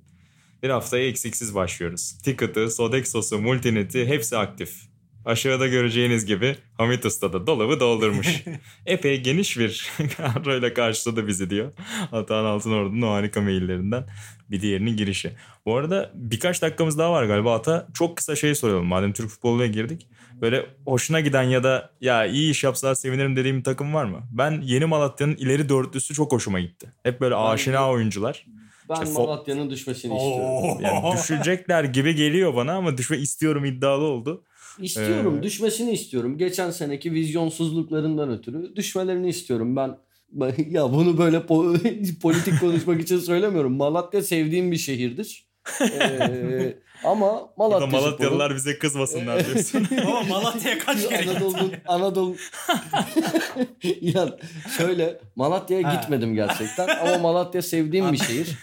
Bir haftaya eksiksiz başlıyoruz. Ticket'ı, Sodexos'u, Multinet'i hepsi aktif. Aşağıda göreceğiniz gibi Hamit Usta da dolabı doldurmuş. Epey geniş bir kadroyla karşıladı bizi diyor. Atahan Altınordu'nun o harika maillerinden bir diğerinin girişi. Bu arada birkaç dakikamız daha var galiba Ata. Çok kısa şey soralım madem Türk futboluna girdik. Böyle hoşuna giden ya da ya iyi iş yapsalar sevinirim dediğim bir takım var mı? Ben yeni Malatya'nın ileri dörtlüsü çok hoşuma gitti. Hep böyle aşina oyuncular. Ben İşte Malatya'nın düşmesini Oo. istiyorum. Yani düşecekler gibi geliyor bana ama düşme istiyorum iddialı oldu. İstiyorum. Ee, düşmesini istiyorum. Geçen seneki vizyonsuzluklarından ötürü düşmelerini istiyorum. Ben ben- ya bunu böyle po- politik konuşmak için söylemiyorum. Malatya sevdiğim bir şehirdir. Ee, ama Malatya Malatyalılar bize kızmasınlar diyorsun. Ama Malatya'ya kaç kere? Anadolu Anadolu ya şöyle Malatya'ya Ha. gitmedim gerçekten ama Malatya sevdiğim bir şehir.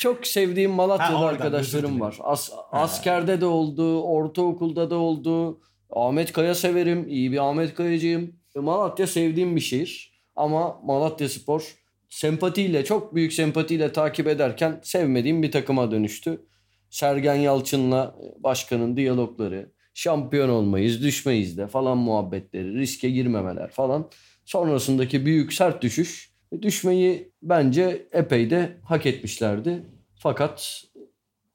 Çok sevdiğim Ha, Malatya'da oradan, arkadaşlarım var. As- askerde de oldu, ortaokulda da oldu. Ahmet Kaya severim, iyi bir Ahmet Kayacıyım. Malatya sevdiğim bir şehir ama Malatya Spor sempatiyle, çok büyük sempatiyle takip ederken sevmediğim bir takıma dönüştü. Sergen Yalçın'la başkanın diyalogları, şampiyon olmayız, düşmeyiz de falan muhabbetleri, riske girmemeler falan. Sonrasındaki büyük sert düşüş. Düşmeyi bence epey de hak etmişlerdi. Fakat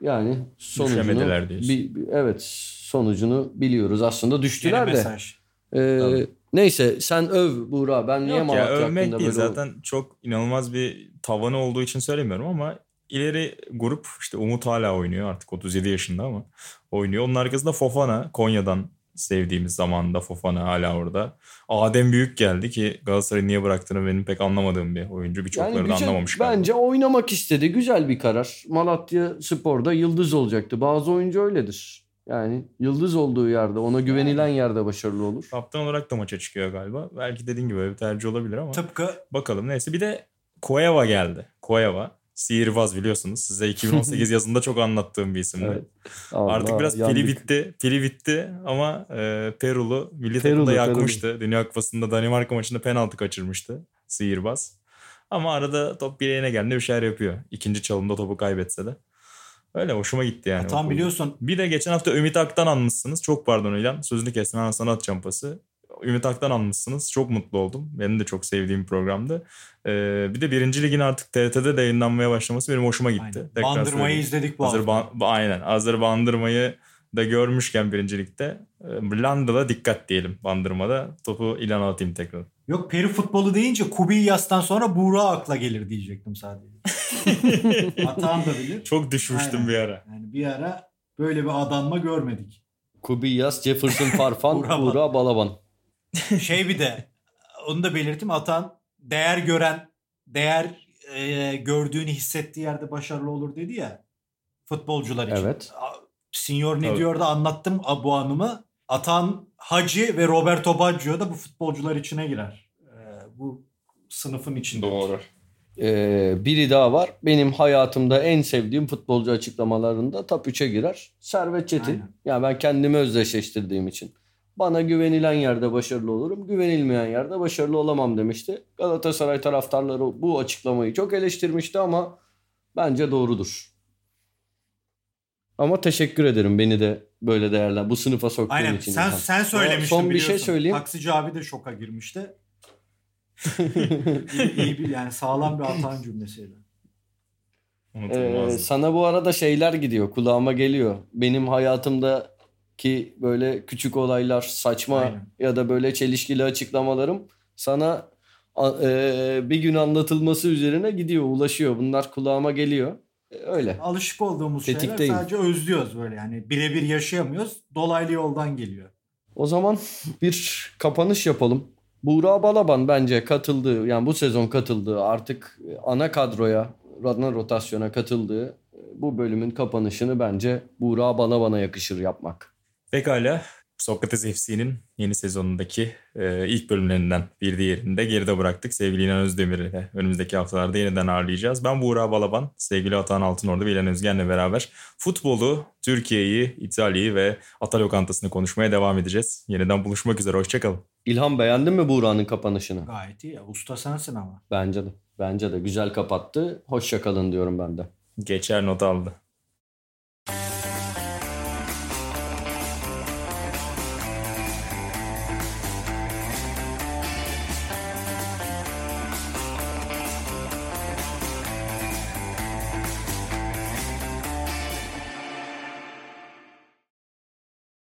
yani sonucunu bi- bi- evet sonucunu biliyoruz. Aslında Yeni düştüler de. mesaj. Ee, Tabii. Neyse sen öv Buğra. Ben niye Yok ya Malatya övmek hakkında değil böyle zaten çok inanılmaz bir tavanı olduğu için söylemiyorum ama ileri grup işte Umut hala oynuyor artık 37 yaşında ama oynuyor. Onun arkasında Fofana Konya'dan sevdiğimiz zamanda Fofana hala orada. Adem Büyük geldi ki Galatasaray'ı niye bıraktığını benim pek anlamadığım bir oyuncu. Birçokları Yani da güzel, anlamamış galiba. Bence oynamak istedi. Güzel bir karar. Malatya Spor'da yıldız olacaktı. Bazı oyuncu öyledir. Yani yıldız olduğu yerde, ona güvenilen yerde başarılı olur. Kaptan olarak da maça çıkıyor galiba. Belki dediğin gibi öyle bir tercih olabilir ama Tıpkı bakalım. Neyse bir de Koyeva geldi. Koyeva. Sihirbaz biliyorsunuz. Size 2018 yazında çok anlattığım bir isimdi. Evet. Allah, Artık biraz yandık. pili bitti. Pili bitti ama e, Perulu milli Perulu, takımda Perulu. yakmıştı. Dünya Kupası'nda Danimarka maçında penaltı kaçırmıştı. Sihirbaz. Ama arada top bileğine geldi bir şeyler yapıyor. İkinci çalımda topu kaybetse de. Öyle hoşuma gitti yani. tam o biliyorsun bir de geçen hafta Ümit Ak'tan anmışsınız. Çok pardon İlhan. Sözünü kestim hemen sana atacağım pası. Ümit Ak'tan anmışsınız. Çok mutlu oldum. Benim de çok sevdiğim programdı. Ee, bir de birinci ligin artık TRT'de de yayınlanmaya başlaması benim hoşuma gitti. Aynen. Tekrar Bandırmayı söyleyeyim. izledik bu Hazır ban- ba- aynen. Hazır bandırmayı da görmüşken birincilikte Landa'da dikkat diyelim bandırmada. Topu İlhan'a atayım tekrar. Yok peri futbolu deyince Kubiyas'tan sonra Buğra akla gelir diyecektim sadece. Atan da bilir. Çok düşmüştüm Aynen. bir ara. Yani bir ara böyle bir adanma görmedik. Kubiyas, Jefferson Farfan, Buğra Balaban. Şey bir de onu da belirteyim Atan değer gören değer e, gördüğünü hissettiği yerde başarılı olur dedi ya futbolcular için. Evet. Senior ne Evet. diyor da anlattım bu anımı. Atan Hacı ve Roberto Baggio da bu futbolcular içine girer. E, bu sınıfın içinde. Ee, biri daha var. Benim hayatımda en sevdiğim futbolcu açıklamalarında top 3'e girer. Servet Çetin. Aynen. Yani ben kendimi özdeşleştirdiğim için. Bana güvenilen yerde başarılı olurum. Güvenilmeyen yerde başarılı olamam demişti. Galatasaray taraftarları bu açıklamayı çok eleştirmişti ama bence doğrudur. Ama teşekkür ederim beni de böyle değerler bu sınıfa soktuğun Aynen için. sen sen söylemiştin Son bir biliyorsun. şey söyleyeyim. Taksici abi de şoka girmişti. iyi, iyi bir yani sağlam bir Atan cümlesiydi. Ee, sana bu arada şeyler gidiyor kulağıma geliyor. Benim hayatımdaki böyle küçük olaylar saçma Aynen. ya da böyle çelişkili açıklamalarım sana e, bir gün anlatılması üzerine gidiyor ulaşıyor. Bunlar kulağıma geliyor. E, öyle. Alışık olduğumuz şeyler Tetikteyim. sadece özlüyoruz böyle yani birebir yaşayamıyoruz. Dolaylı yoldan geliyor. O zaman bir kapanış yapalım. Buğra Balaban bence katıldığı yani bu sezon katıldığı artık ana kadroya ana rotasyona katıldığı bu bölümün kapanışını bence Buğra Balaban'a yakışır yapmak. Pekala. Sokrates FC'nin yeni sezonundaki e, ilk bölümlerinden bir diğerini de geride bıraktık. Sevgili İnan Özdemir'i de önümüzdeki haftalarda yeniden ağırlayacağız. Ben Buğra Balaban, sevgili Atan Altınordu ve İlhan Özgen'le beraber futbolu, Türkiye'yi, İtalya'yı ve Ata Lokantası'nı konuşmaya devam edeceğiz. Yeniden buluşmak üzere, hoşçakalın. İlhan beğendin mi Buğra'nın kapanışını? Gayet iyi. ya. Usta sensin ama. Bence de. Bence de güzel kapattı. Hoşça kalın diyorum ben de. Geçer not aldı.